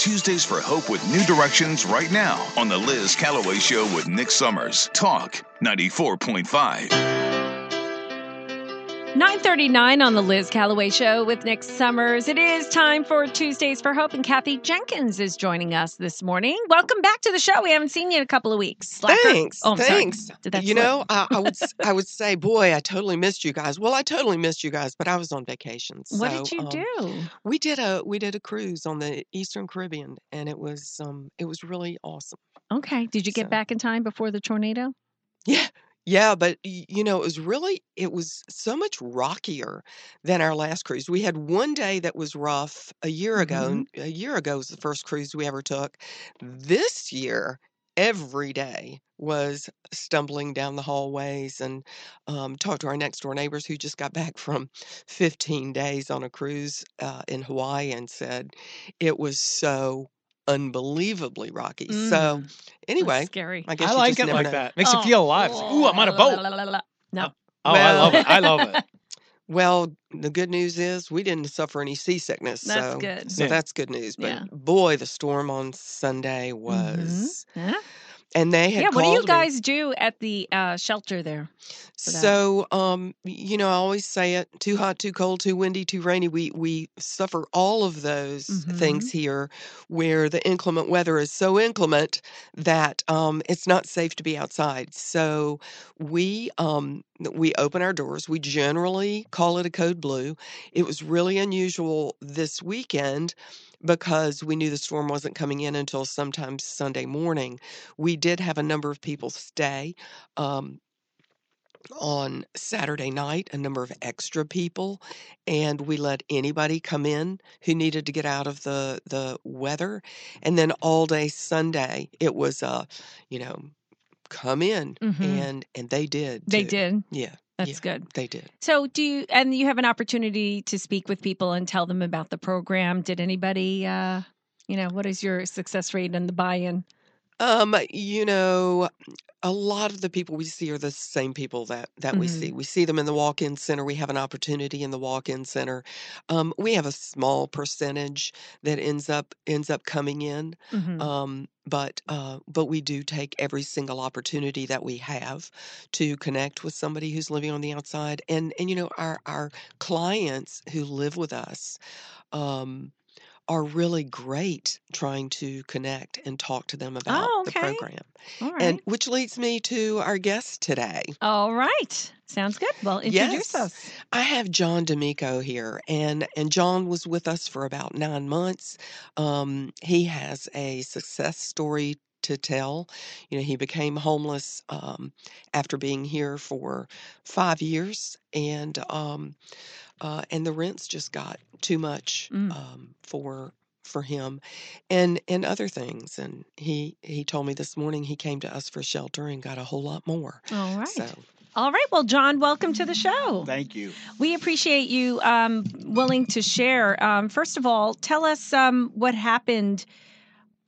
Tuesdays for Hope with New Directions right now on The Liz Callaway Show with Nick Summers. Talk 94.5. 939 on the Liz Callaway Show with Nick Summers. It is time for Tuesdays for Hope, and Kathy Jenkins is joining us this morning. Welcome back to the show. We haven't seen you in a couple of weeks. Slacker. Thanks. Oh, thanks. You slip? know, I, I would I would say, boy, I totally missed you guys. Well, I totally missed you guys, but I was on vacation. So, What did you um, do? We did a we did a cruise on the Eastern Caribbean, and it was um it was really awesome. Okay. Did you get so- back in time before the tornado? Yeah. Yeah, but y- you know, it was really it was so much rockier than our last cruise. We had one day that was rough a year ago. Mhm. and A year ago was the first cruise we ever took. This year, every day was stumbling down the hallways and um, talked to our next door neighbors who just got back from 15 days on a cruise uh, in Hawaii and said it was so unbelievably rocky. So Mm, that's anyway, scary. I guess I you like just it never like know. that. Makes Oh. you feel alive. Like, ooh, I'm on a boat. No. Oh, I love it. I love it. Well, the good news is we didn't suffer any seasickness. That's so, good. So Yeah. that's good news. But Yeah. boy, the storm on Sunday was, Huh? And they had Yeah. What do you called me. guys do at the uh, shelter there? So, um, you know, I always say it: too hot, too cold, too windy, too rainy. We we suffer all of those Mm-hmm. things here, where the inclement weather is so inclement that um, it's not safe to be outside. So we um, we open our doors. We generally call it a code blue. It was really unusual this weekend because we knew the storm wasn't coming in until sometime Sunday morning. We did have a number of people stay. Um, on Saturday night, a number of extra people, and we let anybody come in who needed to get out of the the weather. And then all day Sunday, it was uh, you know, come in, Mhm. and and they did. They too. did. Yeah, That's yeah, good. They did. So, do you, and you have an opportunity to speak with people and tell them about the program. Did anybody, uh, you know, what is your success rate and the buy in? Um, you know, a lot of the people we see are the same people that that we Mhm. see. We see them in the walk-in center. We have an opportunity in the walk-in center. Um, we have a small percentage that ends up ends up coming in. Mhm. Um, but uh, but we do take every single opportunity that we have to connect with somebody who's living on the outside. And and you know, our our clients who live with us. Um, are really great trying to connect and talk to them about Oh, the program. Right. And which leads me to our guest today. All right. Sounds good. Well, introduce Yes. us. I have John D'Amico here, and and John was with us for about nine months. Um, he has a success story to tell. You know, he became homeless um, after being here for five years, and um, uh, and the rents just got too much Mm. um, for for him, and and other things. And he he told me this morning he came to us for shelter and got a whole lot more. All right. So All right. Well, John, welcome to the show. Thank you. We appreciate you um, willing to share. Um, first of all, tell us um, what happened.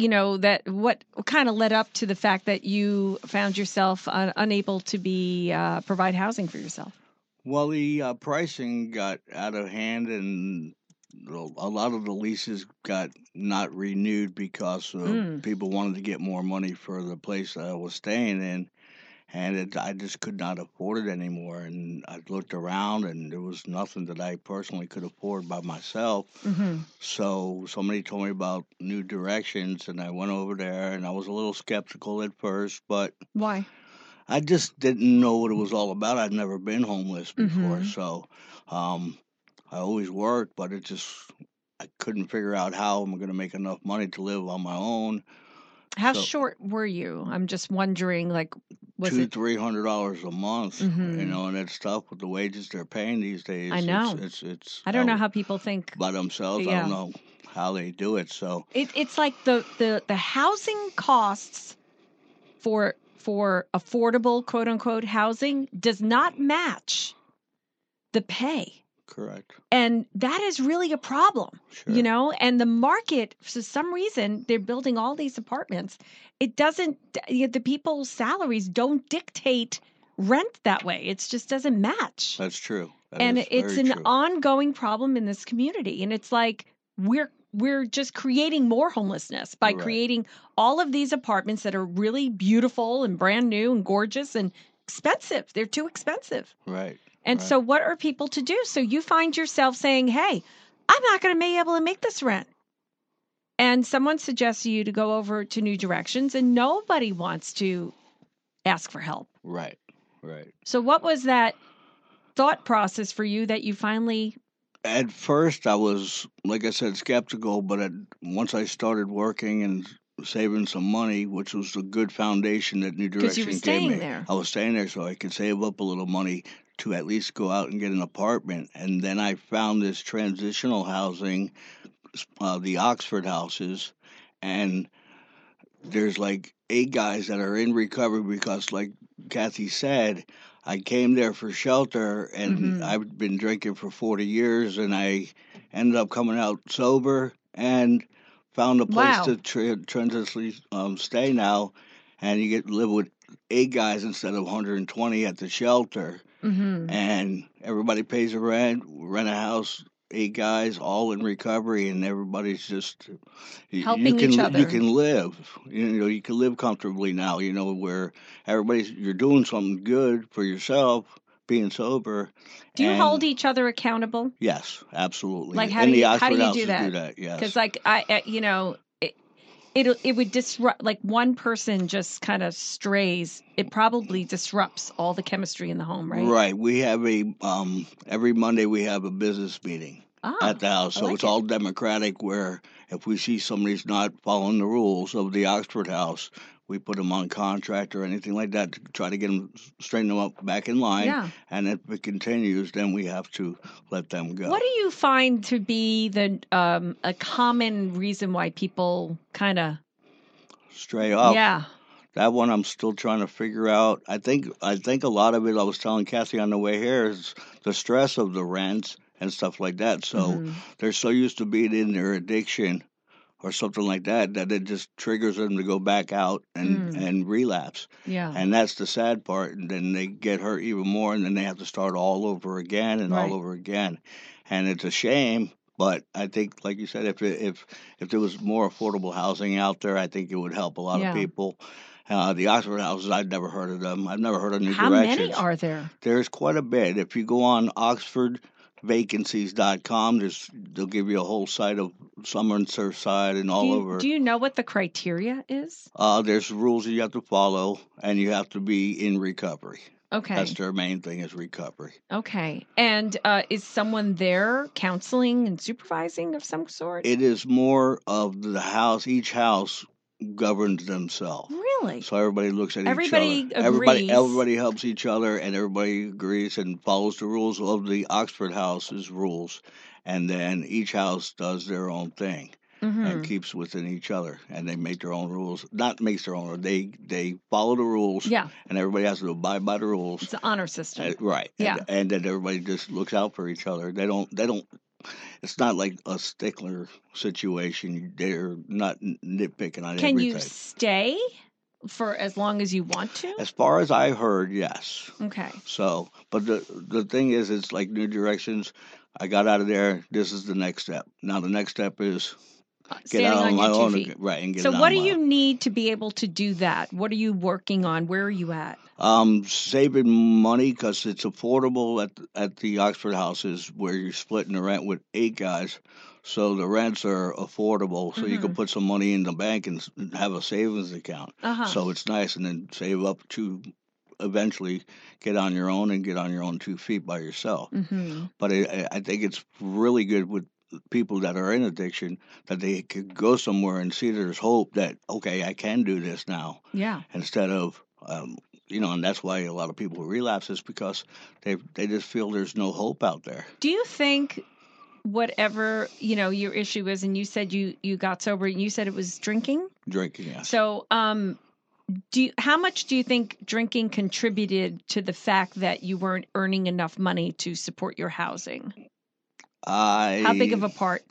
You know that what kind of led up to the fact that you found yourself un- unable to be uh, provide housing for yourself. Well, the uh, pricing got out of hand, and a lot of the leases got not renewed because uh, Mm. people wanted to get more money for the place I was staying in, and it, I just could not afford it anymore. And I looked around, and there was nothing that I personally could afford by myself. Mm-hmm. So somebody told me about New Directions, and I went over there, and I was a little skeptical at first, but Why? I just didn't know what it was all about. I'd never been homeless before, Mhm. so um, I always worked, but it just I couldn't figure out how I'm going to make enough money to live on my own. How So- short were you? I'm just wondering. Like, was Two, it? three hundred dollars a month, Mhm. you know, and it's tough with the wages they're paying these days. I know. It's it's, it's I don't know how people think. by themselves. I don't know how they do it. So It, it's like the, the the housing costs for for affordable quote unquote housing does not match the pay. Correct. And that is really a problem, Sure. you know? And the market, for some reason, they're building all these apartments. It doesn't, the people's salaries don't dictate rent that way. It just doesn't match. that's true. That and it's an true. ongoing problem in this community. And it's like, we're, we're just creating more homelessness by Right. creating all of these apartments that are really beautiful and brand new and gorgeous and expensive. They're too expensive. Right. And Right. so, what are people to do? So, you find yourself saying, Hey, I'm not going to be able to make this rent. And someone suggests you to go over to New Directions, and nobody wants to ask for help. Right. Right. So, what was that thought process for you that you finally? At first, I was, like I said, skeptical, but at, once I started working and saving some money, which was a good foundation that New 'Cause you Direction were gave staying me. there. I was staying there so I could save up a little money to at least go out and get an apartment. And then I found this transitional housing, uh, the Oxford houses, and there's like eight guys that are in recovery because, like Kathy said, I came there for shelter and Mhm. I've been drinking for 40 years and I ended up coming out sober and found a place Wow. to tra- transiently um, stay now. And you get to live with eight guys instead of 120 at the shelter. Mm-hmm. And everybody pays a rent, rent a house, eight guys all in recovery, and everybody's just you, Helping you can each other. You can live, you know, you can live comfortably now. You know, where everybody's you're doing something good for yourself, being sober. Do you and- hold each other accountable? Yes, absolutely. Like, how And do you- how do you do that? do that? Yes. Because, like, I, you know, it, it, would disrupt. Like, one person just kind of strays. It probably disrupts all the chemistry in the home, right? Right. We have a um every Monday we have a business meeting. Ah, at the house. So like it's it. all democratic. Where if we see somebody's not following the rules of the Oxford House, we put them on contract or anything like that to try to get them straighten them up back in line. yeah. And if it continues, then we have to let them go. What do you find to be the um, a common reason why people kind of Stray off. yeah That one I'm still trying to figure out. I think I think a lot of it. I was telling Kathy on the way here is the stress of the rents and stuff like that. So Mhm. they're so used to being in their addiction or something like that that it just triggers them to go back out and Mm. and relapse yeah and that's the sad part and then they get hurt even more and then they have to start all over again and Right. all over again and it's a shame but i think like you said if it, if if there was more affordable housing out there i think it would help a lot Yeah. of people uh, the Oxford houses, I've never heard of them. I've never heard of New how Directions. many are there There's quite a bit. If you go on oxfordvacancies.com, there's they'll give you a whole site of Summer and Surfside and all do you, over. do you know what the criteria is Uh, there's rules that you have to follow, and you have to be in recovery. okay That's their main thing is recovery. okay and uh, is someone there counseling and supervising of some sort It is more of the house. Each house governs themselves. really So everybody looks at Everybody each other. Everybody, agrees. everybody helps each other, and everybody agrees and follows the rules of the Oxford House's rules. And then each house does their own thing Mhm. and keeps within each other, and they make their own rules. Not makes their own. They they follow the rules, yeah and everybody has to abide by the rules. it's an honor system Uh, right. Yeah. And, and then everybody just looks out for each other. They don't. They don't. It's not like a stickler situation. They're not nitpicking on it. can everything. you stay for as long as you want to As far as I heard, yes. okay So, but the the thing is, it's like new directions. I got out of there. This is the next step. Now the next step is uh, get standing out on my own, feet right? And get So, what do you own. need to be able to do that? What are you working on? Where are you at? Um, saving money because it's affordable at the- at the Oxford houses where you're splitting the rent with eight guys. So the rents are affordable. So you can Mhm. put some money in the bank and s- have a savings account. Uh huh. So it's nice, and then save up to eventually get on your own and get on your own two feet by yourself. hmm but I, I think it's really good with people that are in addiction that they could go somewhere and see there's hope that okay I can do this now Yeah. instead of um, you know and that's why a lot of people relapse is because they they just feel there's no hope out there. Do you think whatever you know your issue is, and you said you you got sober, and you said it was drinking. Drinking, yes. So, um, do you, how much do you think drinking contributed to the fact that you weren't earning enough money to support your housing? I How big of a part?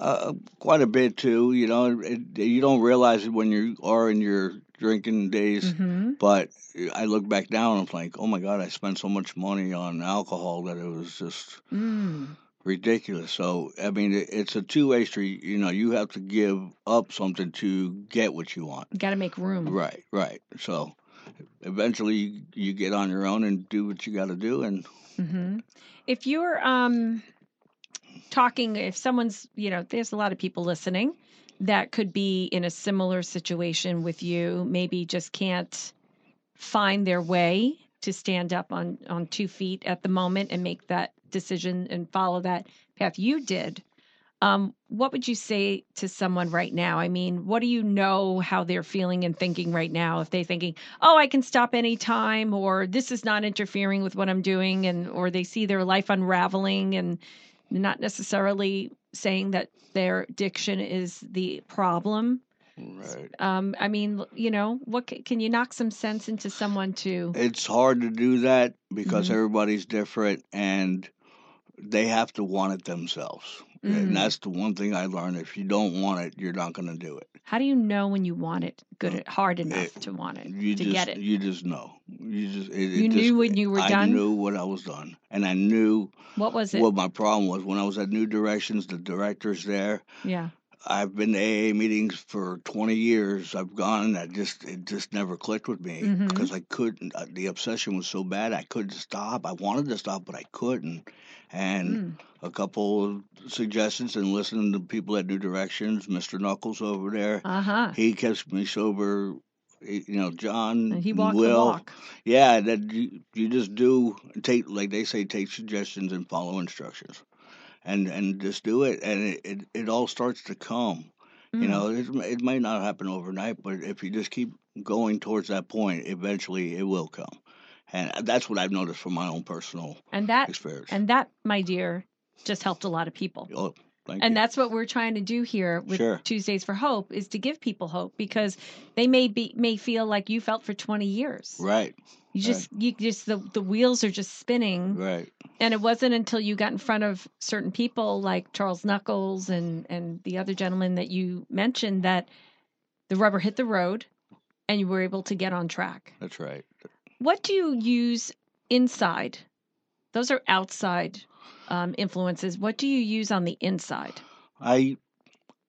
uh, quite a bit too. You know, it, you don't realize it when you are in your drinking days. hmm But I look back down and I'm like, oh my God, I spent so much money on alcohol that it was just Mm. ridiculous. So I mean, it's a two way street. You know, you have to give up something to get what you want. Got to make room. Right, right. So eventually, you, you get on your own and do what you got to do, and hmm If you're um, talking, if someone's, you know, there's a lot of people listening that could be in a similar situation with you, maybe just can't find their way to stand up on on two feet at the moment and make that decision and follow that path you did. Um, what would you say to someone right now? I mean, what do you know how they're feeling and thinking right now? If they're thinking, "Oh, I can stop anytime," or "This is not interfering with what I'm doing," and or they see their life unraveling and not necessarily saying that their diction is the problem. right. Um, I mean, you know, what ca- can you knock some sense into someone to? It's hard to do that because Mhm. everybody's different, and they have to want it themselves. Mm. And that's the one thing I learned. If you don't want it, you're not going to do it. How do you know when you want it good, Uh, hard enough it- to want it You to just, get it? You just know. You just. It, it You knew just- when you were I done? I knew what I was done, and I knew What was it? what my problem was when I was at New Directions. The directors there. yeah. I've been to AA meetings for 20 years. I've gone, and I just it just never clicked with me Mhm. because I couldn't. uh, The obsession was so bad, I couldn't stop. I wanted to stop, but I couldn't. And Mm. a couple of suggestions and listening to people at New Directions, Mr. Knuckles over there, Uh huh. he keeps me sober. You know, John, And he walked Will, the walk. yeah, that you, you just do take like they say, take suggestions and follow instructions, and and just do it, and it it, it all starts to come. You Mm. know, it, it might not happen overnight, but if you just keep going towards that point, eventually it will come. And that's what I've noticed from my own personal and that experience. and that, my dear, just helped a lot of people. oh, thank And you. that's what we're trying to do here with Sure. Tuesdays for Hope is to give people hope because they may be may feel like you felt for 20 years. right, You just you just the the wheels are just spinning right, and it wasn't until you got in front of certain people like Charles Knuckles and and the other gentleman that you mentioned that the rubber hit the road and you were able to get on track. that's right. What do you use inside? Those are outside um, influences. What do you use on the inside? I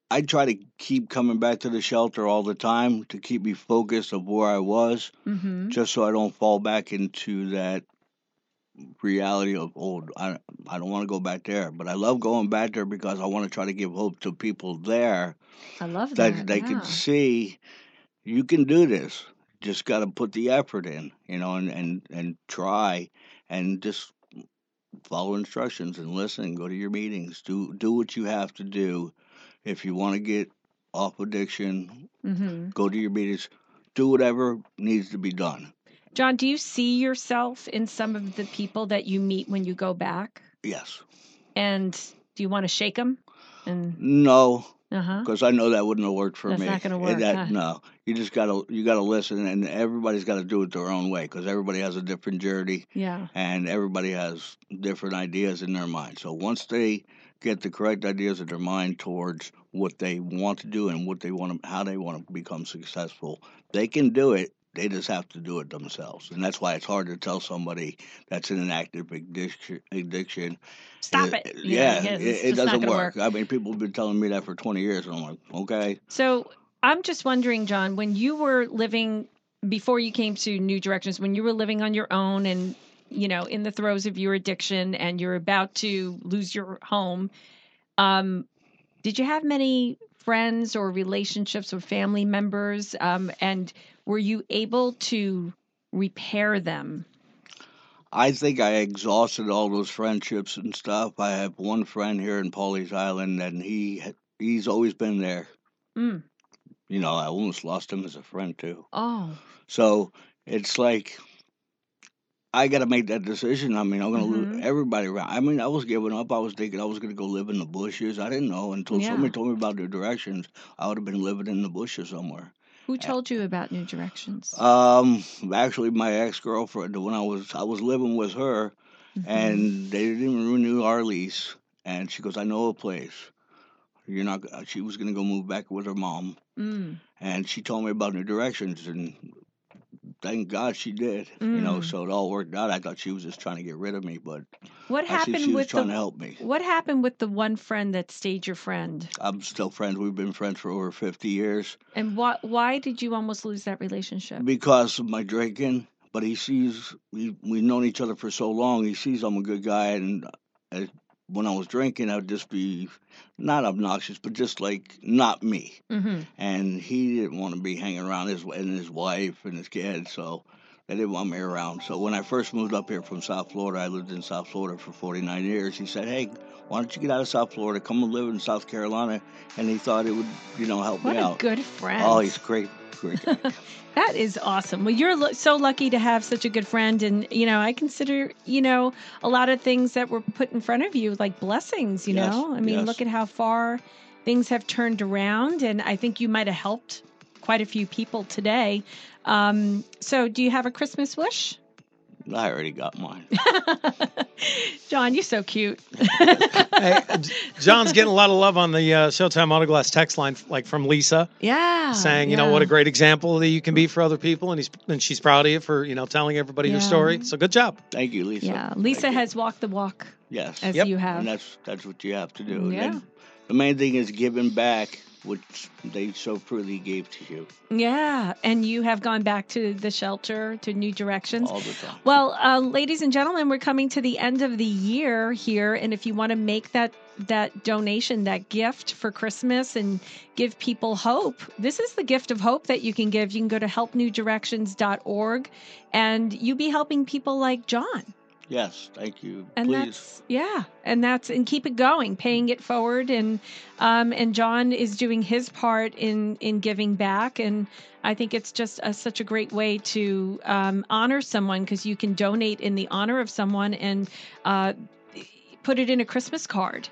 I try to keep coming back to the shelter all the time to keep me focused of where I was, Mm-hmm. just so I don't fall back into that reality of oh I I don't want to go back there, but I love going back there because I want to try to give hope to people there I love that. that they yeah. can see you can do this. Just got to put the effort in, you know, and and and try and just follow instructions and listen. Go to your meetings. Do do what you have to do if you want to get off addiction. hmm Go to your meetings. Do whatever needs to be done. John, do you see yourself in some of the people that you meet when you go back? Yes. And do you want to shake them? And No, Uh-huh. because I know that wouldn't have worked for That's me. not gonna work, that- huh? No, you just gotta you gotta listen, and everybody's got to do it their own way because everybody has a different journey. Yeah. and everybody has different ideas in their mind. So once they get the correct ideas in their mind towards what they want to do and what they want to, how they want to become successful, they can do it. They just have to do it themselves, and that's why it's hard to tell somebody that's in an active addiction. addiction Stop uh, it. Yeah, Yeah, it, it doesn't gonna work. I mean, people have been telling me that for 20 years, and I'm like, okay, So I'm just wondering, John, when you were living before you came to New Directions, when you were living on your own and you know in the throes of your addiction and you're about to lose your home, um, did you have many friends or relationships with family members? Um, and were you able to repair them? I think I exhausted all those friendships and stuff. I have one friend here in Pawleys Island, and he he's always been there. Mm. You know, I almost lost him as a friend too. Oh, So it's like I got to make that decision. I mean, I'm gonna Mhm. lose everybody around. I mean, I was giving up. I was thinking I was gonna go live in the bushes. I didn't know until Yeah. somebody told me about the directions. I would have been living in the bushes somewhere. who told you about New Directions? Um, actually, my ex girlfriend, when I was I was living with her, Mhm. and they didn't even renew our lease. And she goes, "I know a place. You're not." She was gonna go move back with her mom, Mm. and she told me about New Directions, and thank God she did. You know, Mm. so it all worked out. I thought she was just trying to get rid of me, but What happened she was with trying the to help me. What happened with the one friend that stayed your friend? I'm still friends. We've been friends for over 50 years And what why did you almost lose that relationship? because of my drinking. But he sees we we've known each other for so long. He sees I'm a good guy, and uh, when I was drinking, I would just be not obnoxious, but just like not me. Mhm. and he didn't want to be hanging around his and his wife and his kids, so they didn't want me around. So when I first moved up here from South Florida, I lived in South Florida for 49 years. He said, "Hey, why don't you get out of South Florida, come and live in South Carolina?" And he thought it would, you know, help What me a out. good oh, friend. Oh, he's great, great guy. That is awesome. Well, you're lu- so lucky to have such a good friend. And, you know, I consider, you know, a lot of things that were put in front of you like blessings, you Yes, know? I mean, yes. look at how far things have turned around. And I think you might have helped quite a few people today. Um, so, do you have a Christmas wish? I already got mine. John, you're so cute. Hey, John's getting a lot of love on the uh, Showtime Autoglass text line, like from Lisa, yeah. saying, you know, what a great example that you can be for other people, and he's and she's proud of you for you know telling everybody Yeah. your story. So good job. Thank you, Lisa. Yeah. Thank Lisa you. has walked the walk yes, as Yep. you have. and that's that's what you have to do. Yeah. And the main thing is giving back, which they so freely gave to you Yeah, and you have gone back to the shelter, to New Directions. all the time. Well, uh, ladies and gentlemen, we're coming to the end of the year here, and if you want to make that that donation, that gift for Christmas, and give people hope, this is the gift of hope that you can give. You can go to helpnewdirections.org, and you be helping people like John. Yes, thank you. And Please. that's yeah, and that's and keep it going, paying it forward, and um, and John is doing his part in in giving back, and I think it's just a, such a great way to um, honor someone because you can donate in the honor of someone and uh, put it in a Christmas card,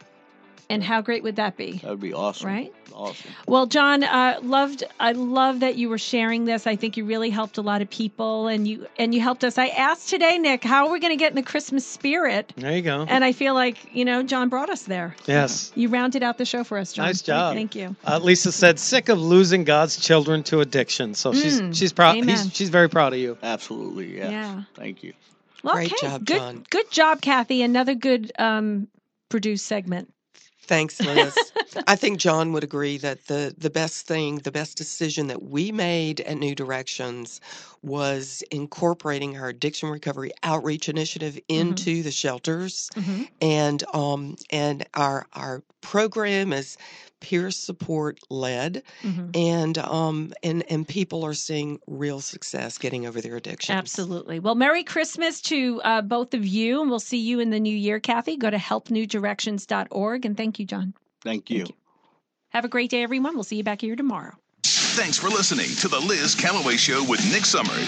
and how great would that be? That would be awesome. Right? Awesome. Well, John, uh, loved. I love that you were sharing this. I think you really helped a lot of people, and you and you helped us. I asked today, Nick, how are we going to get in the Christmas spirit? There you go. And I feel like, you know, John brought us there. yes. You rounded out the show for us, John. Nice job. Thank you. Uh, Lisa said, "Sick of losing God's children to addiction." So she's Mm, she's proud. amen. She's very proud of you. Absolutely. Yes. Yeah. Thank you. Well, Great okay. job, good, John. Good job, Kathy. Another good um, produced segment. Thanks, Liz. I think John would agree that the the best thing, the best decision that we made at New Directions was incorporating our addiction recovery outreach initiative into the shelters, Mhm. and um and our our program is peer support led, Mhm. and um and and people are seeing real success getting over their addiction. Absolutely. Well, Merry Christmas to uh, both of you, and we'll see you in the new year, Kathy. Go to helpnewdirections.org, and thank you, John. Thank you. you. Have a great day, everyone. We'll see you back here tomorrow. Thanks for listening to the Liz Callaway Show with Nick Summers.